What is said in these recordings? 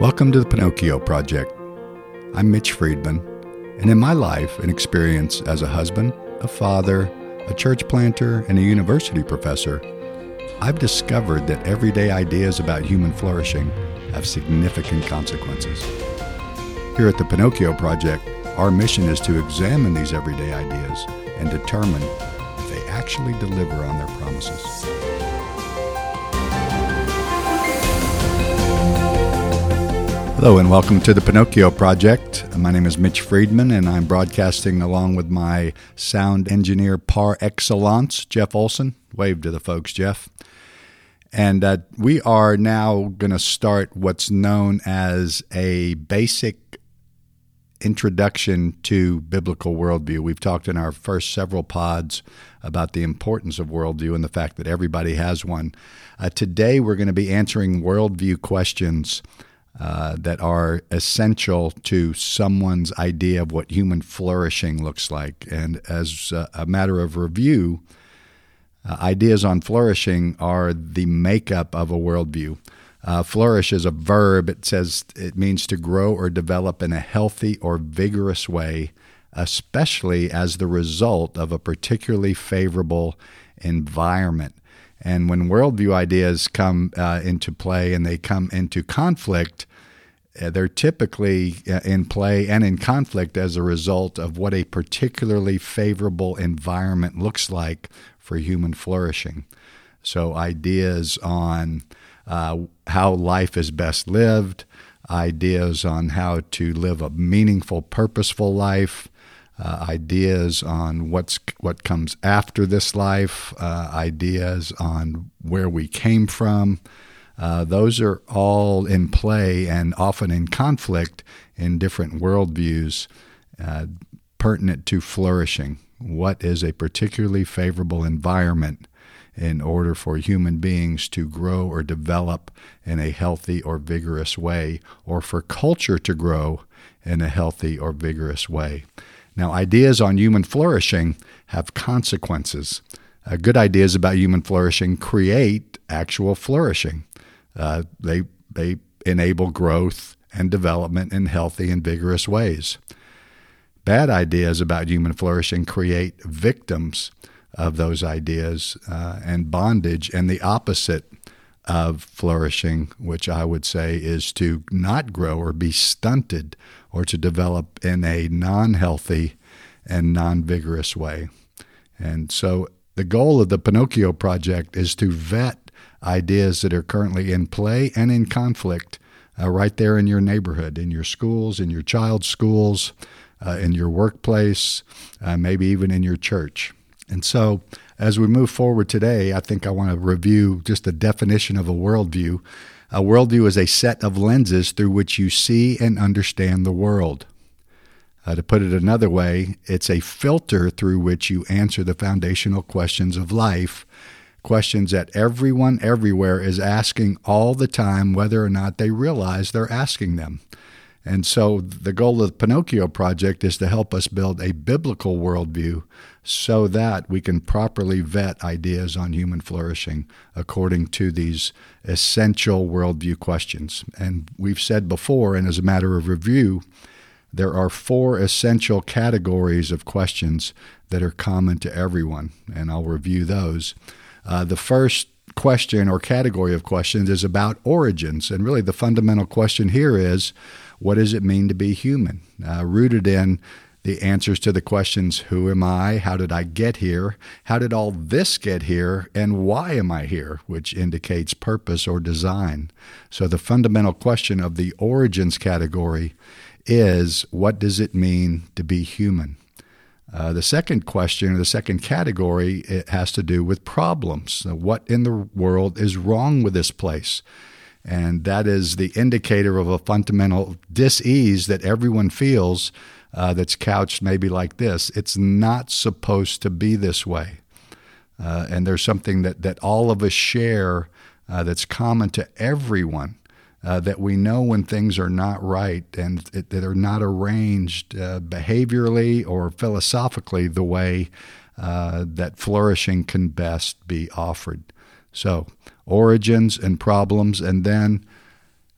Welcome to the Pinocchio Project. I'm Mitch Friedman, and in my life and experience as a husband, a father, a church planter, and a university professor, I've discovered that everyday ideas about human flourishing have significant consequences. Here at the Pinocchio Project, our mission is to examine these everyday ideas and determine if they actually deliver on their promises. Hello, and welcome to the Pinocchio Project. My name is Mitch Friedman, and I'm broadcasting along with my sound engineer par excellence, Jeff Olson. Wave to the folks, Jeff. And uh, we are now going to start what's known as a basic introduction to biblical worldview. We've talked in our first several pods about the importance of worldview and the fact that everybody has one. Uh, today, we're going to be answering worldview questions uh, that are essential to someone's idea of what human flourishing looks like. And as a, matter of review, uh, ideas on flourishing are the makeup of a worldview. Uh, flourish is a verb. It says it means to grow or develop in a healthy or vigorous way, especially as the result of a particularly favorable environment. And when worldview ideas come uh, into play and they come into conflict, uh, they're typically uh, in play and in conflict as a result of what a particularly favorable environment looks like for human flourishing. So, ideas on uh, how life is best lived, ideas on how to live a meaningful, purposeful life, uh, ideas on what's what comes after this life, uh, ideas on where we came from. Uh, those are all in play and often in conflict in different worldviews uh, pertinent to flourishing. What is a particularly favorable environment in order for human beings to grow or develop in a healthy or vigorous way, or for culture to grow in a healthy or vigorous way? Now, ideas on human flourishing have consequences. Uh, good ideas about human flourishing create actual flourishing. Uh, they they enable growth and development in healthy and vigorous ways. Bad ideas about human flourishing create victims of those ideas uh, and bondage, and the opposite of flourishing, which I would say is to not grow or be stunted or to develop in a non healthy and non vigorous way. And so the goal of the Pinocchio Project is to vet ideas that are currently in play and in conflict uh, right there in your neighborhood, in your schools, in your child's schools, uh, in your workplace, uh, maybe even in your church. And so, as we move forward today, I think I want to review just the definition of a worldview. A worldview is a set of lenses through which you see and understand the world. Uh, to put it another way, it's a filter through which you answer the foundational questions of life, questions that everyone everywhere is asking all the time, whether or not they realize they're asking them. And so, the goal of the Pinocchio Project is to help us build a biblical worldview so that we can properly vet ideas on human flourishing according to these essential worldview questions. And we've said before, and as a matter of review, there are four essential categories of questions that are common to everyone, and I'll review those. Uh, the first question or category of questions is about origins, and really the fundamental question here is what does it mean to be human? Uh, rooted in the answers to the questions Who am I? How did I get here? How did all this get here? And why am I here? which indicates purpose or design. So the fundamental question of the origins category is what does it mean to be human? Uh, the second question, or the second category, it has to do with problems. What in the world is wrong with this place? And that is the indicator of a fundamental dis-ease that everyone feels uh, that's couched maybe like this. It's not supposed to be this way. Uh, and there's something that, that all of us share uh, that's common to everyone uh, that we know when things are not right and it, that are not arranged uh, behaviorally or philosophically the way uh, that flourishing can best be offered. So, origins and problems, and then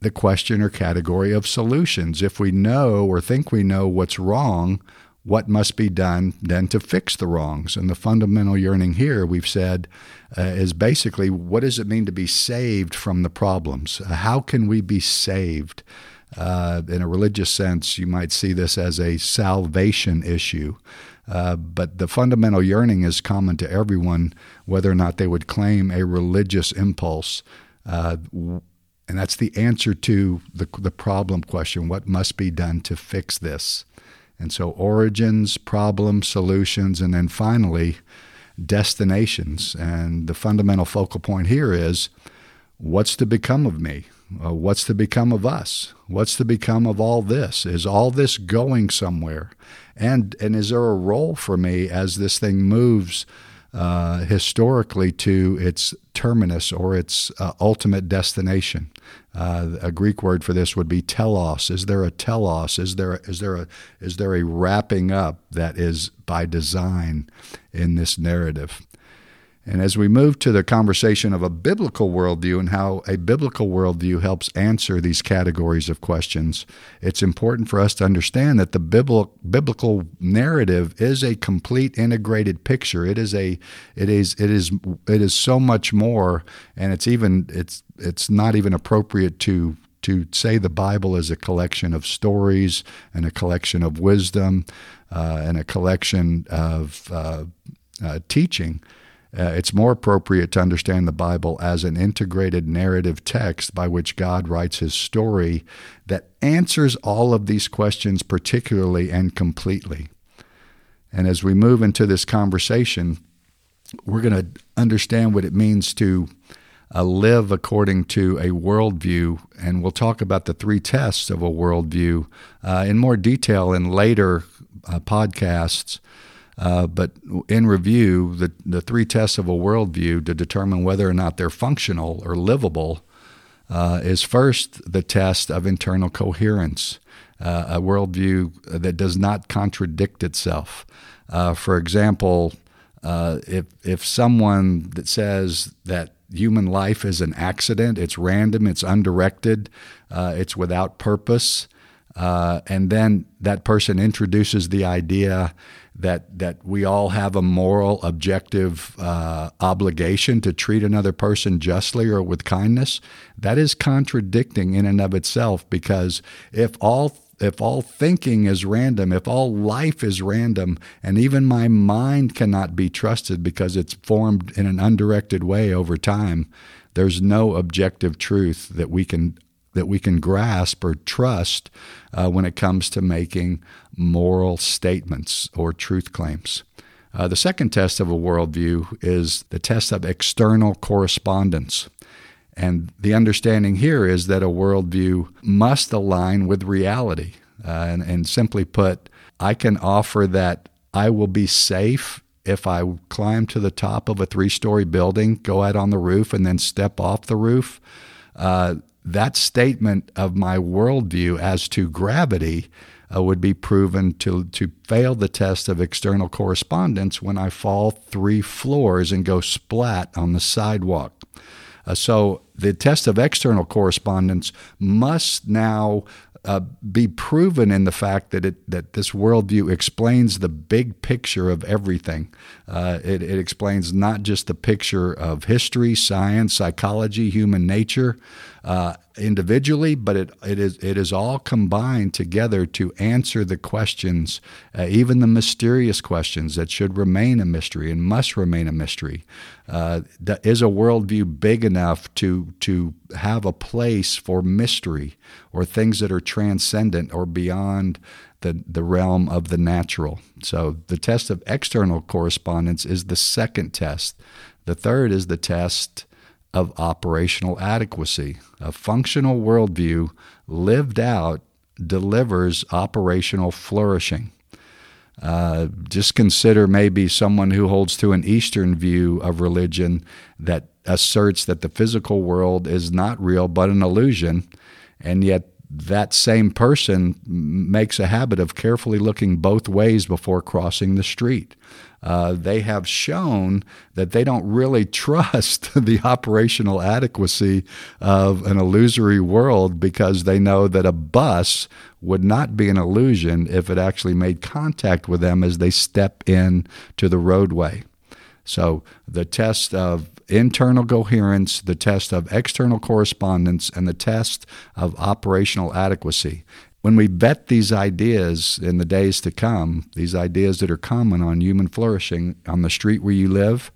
the question or category of solutions. If we know or think we know what's wrong, what must be done then to fix the wrongs? And the fundamental yearning here, we've said, uh, is basically what does it mean to be saved from the problems? How can we be saved? Uh, in a religious sense, you might see this as a salvation issue. Uh, but the fundamental yearning is common to everyone, whether or not they would claim a religious impulse. Uh, and that's the answer to the, the problem question what must be done to fix this? And so, origins, problems, solutions, and then finally, destinations. And the fundamental focal point here is what's to become of me? Uh, what's to become of us? What's to become of all this? Is all this going somewhere? And, and is there a role for me as this thing moves uh, historically to its terminus or its uh, ultimate destination? Uh, a Greek word for this would be telos. Is there a telos? Is there is there a is there a wrapping up that is by design in this narrative? And as we move to the conversation of a biblical worldview and how a biblical worldview helps answer these categories of questions, it's important for us to understand that the biblical narrative is a complete integrated picture. It is a it is it is it is so much more, and it's even it's it's not even appropriate to to say the Bible is a collection of stories and a collection of wisdom uh, and a collection of uh, uh, teaching. Uh, it's more appropriate to understand the Bible as an integrated narrative text by which God writes his story that answers all of these questions particularly and completely. And as we move into this conversation, we're going to understand what it means to uh, live according to a worldview. And we'll talk about the three tests of a worldview uh, in more detail in later uh, podcasts. Uh, but in review, the, the three tests of a worldview to determine whether or not they're functional or livable uh, is first the test of internal coherence, uh, a worldview that does not contradict itself. Uh, for example, uh, if, if someone that says that human life is an accident, it's random, it's undirected, it's without purpose, and then that person introduces the idea that that we all have a moral, objective uh, obligation to treat another person justly or with kindness. That is contradicting in and of itself because if all if all thinking is random, if all life is random, and even my mind cannot be trusted because it's formed in an undirected way over time, there's no objective truth that we can that we can grasp or trust uh, when it comes to making moral statements or truth claims. Uh, the second test of a worldview is the test of external correspondence. And the understanding here is that a worldview must align with reality. Uh, and, and simply put, I can offer that I will be safe if I climb to the top of a three story building, go out on the roof, and then step off the roof. Uh, that statement of my worldview as to gravity uh, would be proven to, to fail the test of external correspondence when I fall three floors and go splat on the sidewalk. Uh, so the test of external correspondence must now uh, be proven in the fact that it that this worldview explains the big picture of everything. Uh, it, it, explains not just the picture of history, science, psychology, human nature, uh, individually, but it, it is it is all combined together to answer the questions, uh, even the mysterious questions that should remain a mystery and must remain a mystery. Uh, is a worldview big enough to to have a place for mystery or things that are transcendent or beyond the, the realm of the natural. So the test of external correspondence is the second test. The third is the test of operational adequacy. A functional worldview lived out delivers operational flourishing. Uh, just consider maybe someone who holds to an Eastern view of religion that asserts that the physical world is not real but an illusion, and yet that same person makes a habit of carefully looking both ways before crossing the street. Uh, they have shown that they don't really trust the operational adequacy of an illusory world because they know that a bus would not be an illusion if it actually made contact with them as they step in to the roadway. So the test of internal coherence, the test of external correspondence, and the test of operational adequacy. When we vet these ideas in the days to come, these ideas that are common on human flourishing on the street where you live,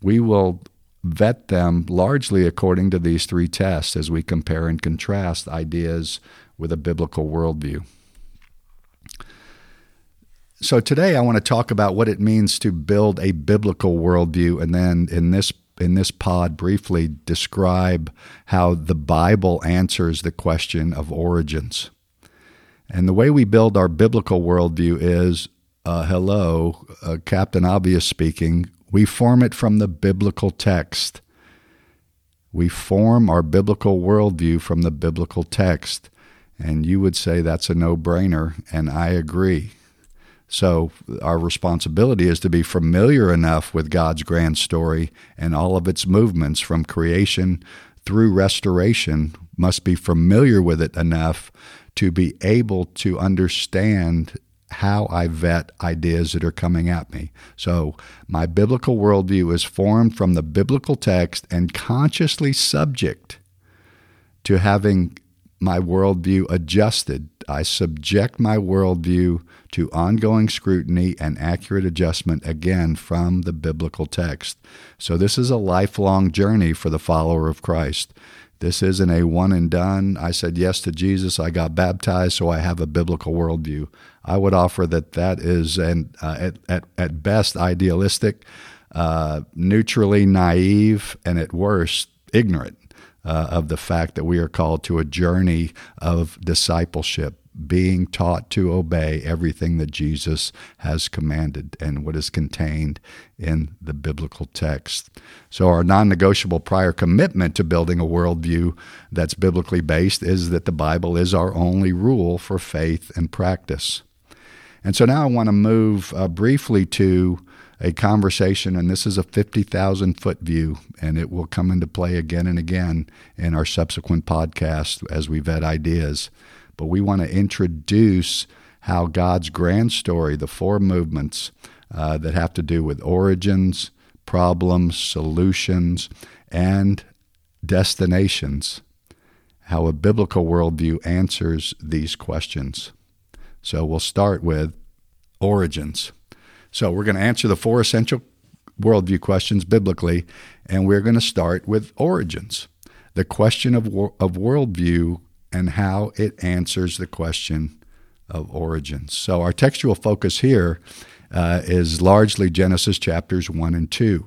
we will vet them largely according to these three tests as we compare and contrast ideas with a biblical worldview. So, today I want to talk about what it means to build a biblical worldview, and then in this in this pod briefly describe how the Bible answers the question of origins. And the way we build our biblical worldview is uh, hello, uh, Captain Obvious speaking, we form it from the biblical text. We form our biblical worldview from the biblical text. And you would say that's a no brainer, and I agree. So, our responsibility is to be familiar enough with God's grand story and all of its movements from creation through restoration, must be familiar with it enough to be able to understand how I vet ideas that are coming at me. So, my biblical worldview is formed from the biblical text and consciously subject to having my worldview adjusted. I subject my worldview to ongoing scrutiny and accurate adjustment again from the biblical text. So, this is a lifelong journey for the follower of Christ. This isn't a one and done. I said yes to Jesus. I got baptized, so I have a biblical worldview. I would offer that that is, and uh, at, at, at best, idealistic, uh, neutrally naive, and at worst, ignorant uh, of the fact that we are called to a journey of discipleship, being taught to obey everything that Jesus has commanded and what is contained in the biblical text. So, our non negotiable prior commitment to building a worldview that's biblically based is that the Bible is our only rule for faith and practice. And so now I want to move uh, briefly to a conversation, and this is a 50,000 foot view, and it will come into play again and again in our subsequent podcasts as we vet ideas. But we want to introduce how God's grand story, the four movements uh, that have to do with origins, problems, solutions, and destinations, how a biblical worldview answers these questions. So we'll start with origins. So we're going to answer the four essential worldview questions biblically, and we're going to start with origins, the question of, of worldview and how it answers the question of origins. So our textual focus here uh, is largely Genesis chapters 1 and 2.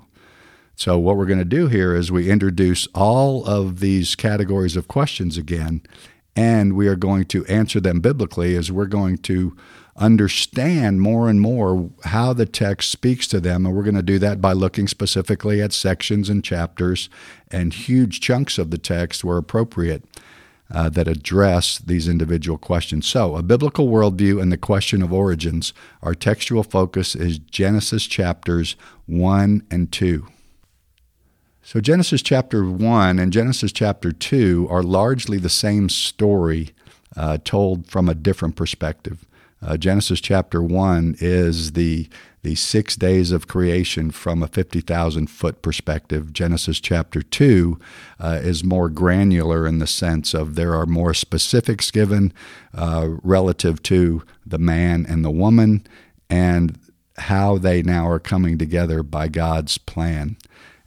So, what we're going to do here is we introduce all of these categories of questions again, and we are going to answer them biblically as we're going to understand more and more how the text speaks to them. And we're going to do that by looking specifically at sections and chapters and huge chunks of the text where appropriate uh, that address these individual questions. So, a biblical worldview and the question of origins, our textual focus is Genesis chapters 1 and 2. So, Genesis chapter 1 and Genesis chapter 2 are largely the same story uh, told from a different perspective. Uh, Genesis chapter 1 is the, the six days of creation from a 50,000 foot perspective. Genesis chapter 2 uh, is more granular in the sense of there are more specifics given uh, relative to the man and the woman and how they now are coming together by God's plan.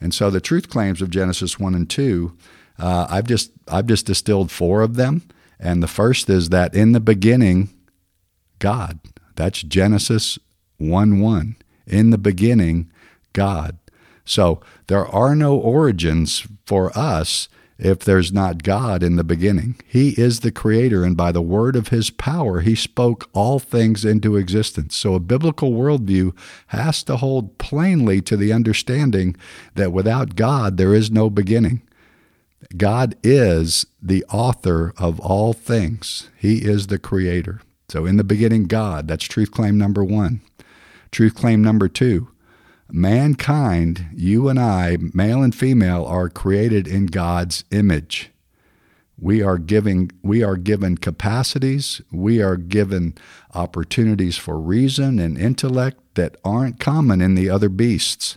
And so the truth claims of Genesis 1 and 2, uh, I've, just, I've just distilled four of them. And the first is that in the beginning, God. That's Genesis 1 1. In the beginning, God. So there are no origins for us if there's not God in the beginning. He is the creator, and by the word of his power, he spoke all things into existence. So a biblical worldview has to hold plainly to the understanding that without God, there is no beginning. God is the author of all things. He is the creator. So, in the beginning, God. That's truth claim number one. Truth claim number two mankind, you and I, male and female, are created in God's image. We are giving we are given capacities, we are given opportunities for reason and intellect that aren't common in the other beasts.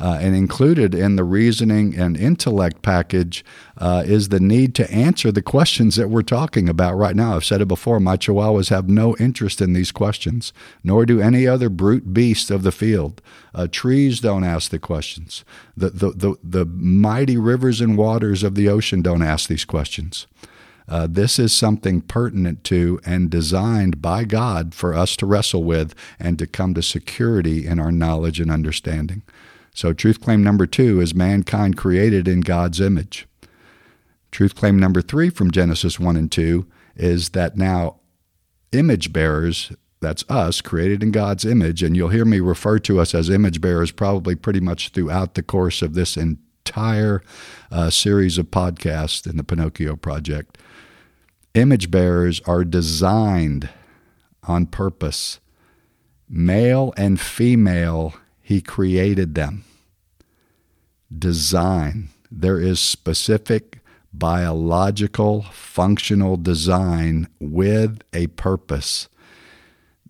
Uh, and included in the reasoning and intellect package uh, is the need to answer the questions that we're talking about right now. I've said it before my chihuahuas have no interest in these questions, nor do any other brute beast of the field. Uh, trees don't ask the questions, the, the, the, the mighty rivers and waters of the ocean don't ask these questions. Uh, this is something pertinent to and designed by God for us to wrestle with and to come to security in our knowledge and understanding. So, truth claim number two is mankind created in God's image. Truth claim number three from Genesis 1 and 2 is that now image bearers, that's us, created in God's image, and you'll hear me refer to us as image bearers probably pretty much throughout the course of this entire uh, series of podcasts in the Pinocchio Project. Image bearers are designed on purpose. Male and female he created them. Design. There is specific biological, functional design with a purpose.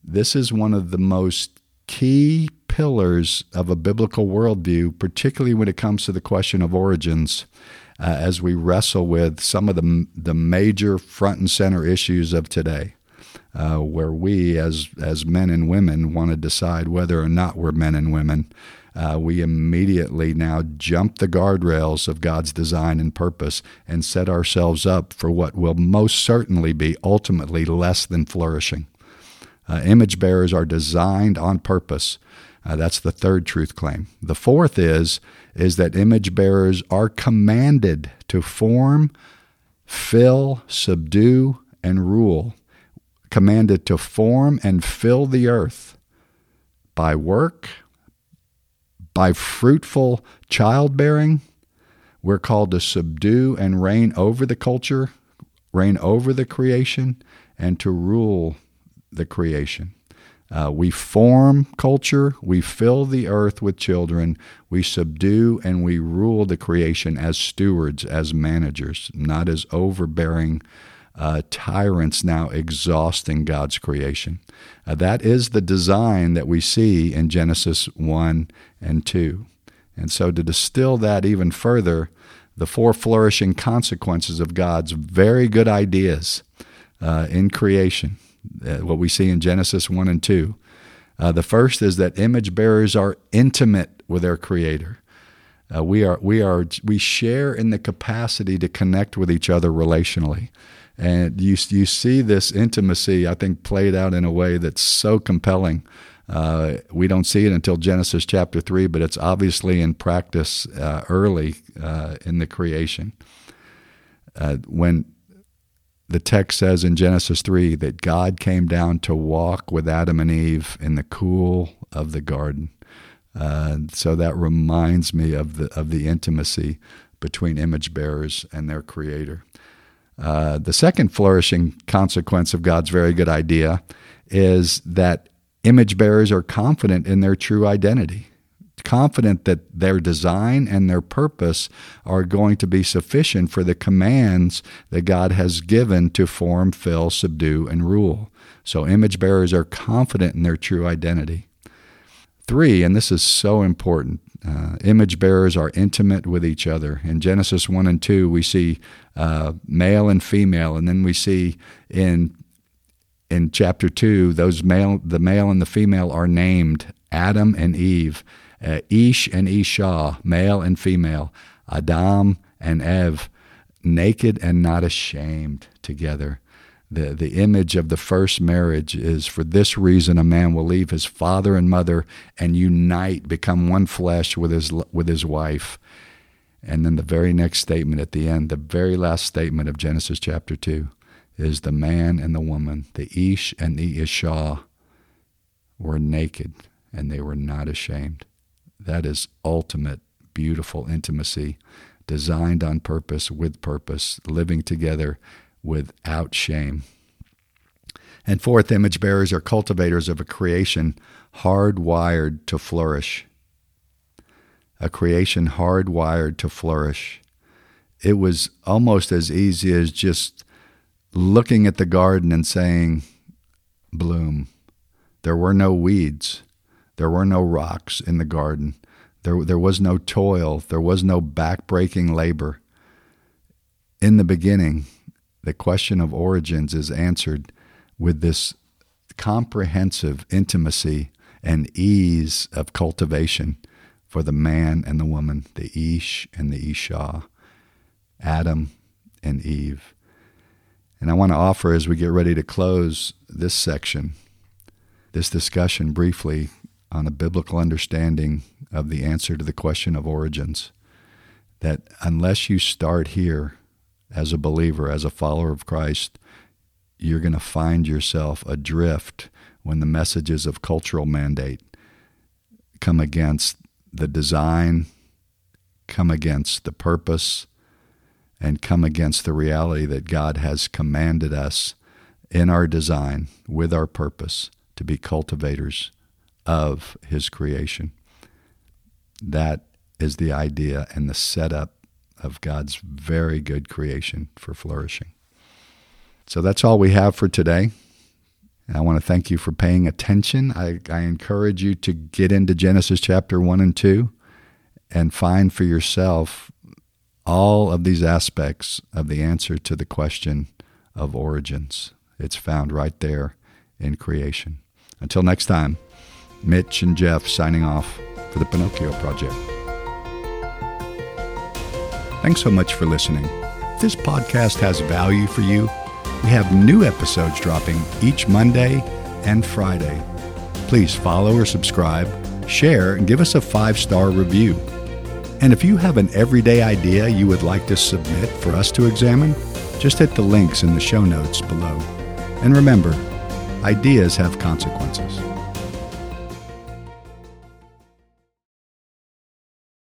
This is one of the most key pillars of a biblical worldview, particularly when it comes to the question of origins, uh, as we wrestle with some of the, the major front and center issues of today uh, where we, as as men and women, want to decide whether or not we're men and women. Uh, we immediately now jump the guardrails of God's design and purpose and set ourselves up for what will most certainly be ultimately less than flourishing. Uh, image bearers are designed on purpose. Uh, that's the third truth claim. The fourth is is that image bearers are commanded to form, fill, subdue, and rule commanded to form and fill the earth by work, by fruitful childbearing. We're called to subdue and reign over the culture, reign over the creation, and to rule the creation. Uh, we form culture, we fill the earth with children, we subdue and we rule the creation as stewards, as managers, not as overbearing uh, tyrants now exhausting God's creation. Uh, that is the design that we see in Genesis 1 and 2. And so, to distill that even further, the four flourishing consequences of God's very good ideas uh, in creation, uh, what we see in Genesis 1 and 2. Uh, the first is that image bearers are intimate with their Creator. Uh, we are we are we share in the capacity to connect with each other relationally. And you, you see this intimacy, I think, played out in a way that's so compelling. Uh, we don't see it until Genesis chapter 3, but it's obviously in practice uh, early uh, in the creation. Uh, when the text says in Genesis 3 that God came down to walk with Adam and Eve in the cool of the garden. Uh, so that reminds me of the, of the intimacy between image bearers and their creator. Uh, the second flourishing consequence of God's very good idea is that image bearers are confident in their true identity, confident that their design and their purpose are going to be sufficient for the commands that God has given to form, fill, subdue, and rule. So, image bearers are confident in their true identity. Three, and this is so important, uh, image bearers are intimate with each other. In Genesis 1 and 2, we see uh, male and female, and then we see in in chapter 2, those male, the male and the female are named Adam and Eve, uh, Ish and Isha, male and female, Adam and Ev, naked and not ashamed together the, the image of the first marriage is for this reason a man will leave his father and mother and unite, become one flesh with his, with his wife. And then the very next statement at the end, the very last statement of Genesis chapter 2, is the man and the woman, the Ish and the Isha, were naked and they were not ashamed. That is ultimate, beautiful intimacy designed on purpose, with purpose, living together without shame. And fourth, image bearers are cultivators of a creation hardwired to flourish. A creation hardwired to flourish. It was almost as easy as just looking at the garden and saying, bloom. There were no weeds. There were no rocks in the garden. There, there was no toil. There was no backbreaking labor. In the beginning, the question of origins is answered with this comprehensive intimacy and ease of cultivation for the man and the woman, the Ish and the Isha, Adam and Eve. And I want to offer as we get ready to close this section, this discussion briefly on a biblical understanding of the answer to the question of origins. That unless you start here as a believer, as a follower of Christ, you're going to find yourself adrift when the messages of cultural mandate come against the design, come against the purpose, and come against the reality that God has commanded us in our design with our purpose to be cultivators of His creation. That is the idea and the setup of God's very good creation for flourishing. So that's all we have for today. And I want to thank you for paying attention. I, I encourage you to get into Genesis chapter 1 and 2 and find for yourself all of these aspects of the answer to the question of origins. It's found right there in creation. Until next time, Mitch and Jeff signing off for the Pinocchio Project. Thanks so much for listening. If this podcast has value for you, we have new episodes dropping each Monday and Friday. Please follow or subscribe, share, and give us a five star review. And if you have an everyday idea you would like to submit for us to examine, just hit the links in the show notes below. And remember, ideas have consequences.